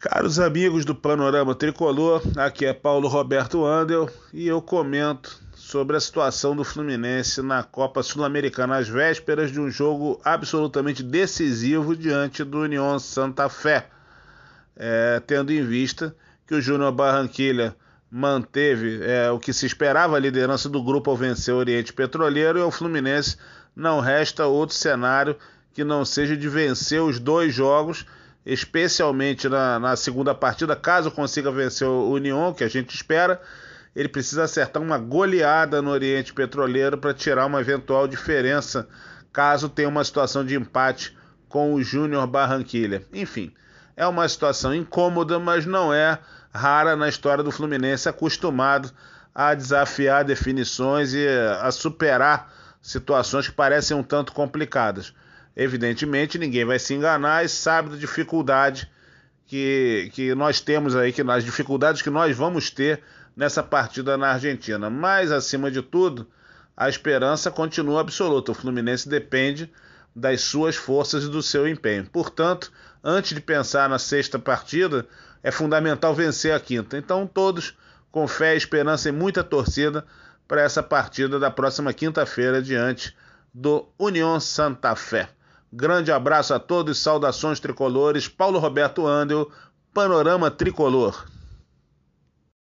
Caros amigos do Panorama Tricolor, aqui é Paulo Roberto Andel e eu comento sobre a situação do Fluminense na Copa Sul-Americana às vésperas de um jogo absolutamente decisivo diante do União Santa Fé, é, tendo em vista que o Júnior Barranquilha manteve é, o que se esperava a liderança do grupo ao vencer o Oriente Petroleiro e o Fluminense não resta outro cenário que não seja de vencer os dois jogos especialmente na, na segunda partida, caso consiga vencer o União, que a gente espera, ele precisa acertar uma goleada no Oriente Petroleiro para tirar uma eventual diferença, caso tenha uma situação de empate com o Júnior Barranquilha. Enfim, é uma situação incômoda, mas não é rara na história do Fluminense, acostumado a desafiar definições e a superar situações que parecem um tanto complicadas. Evidentemente, ninguém vai se enganar e sabe da dificuldade que, que nós temos aí, que as dificuldades que nós vamos ter nessa partida na Argentina. Mas, acima de tudo, a esperança continua absoluta. O Fluminense depende das suas forças e do seu empenho. Portanto, antes de pensar na sexta partida, é fundamental vencer a quinta. Então, todos com fé, esperança e muita torcida para essa partida da próxima quinta-feira diante do União Santa Fé. Grande abraço a todos, saudações tricolores. Paulo Roberto Andel, Panorama Tricolor.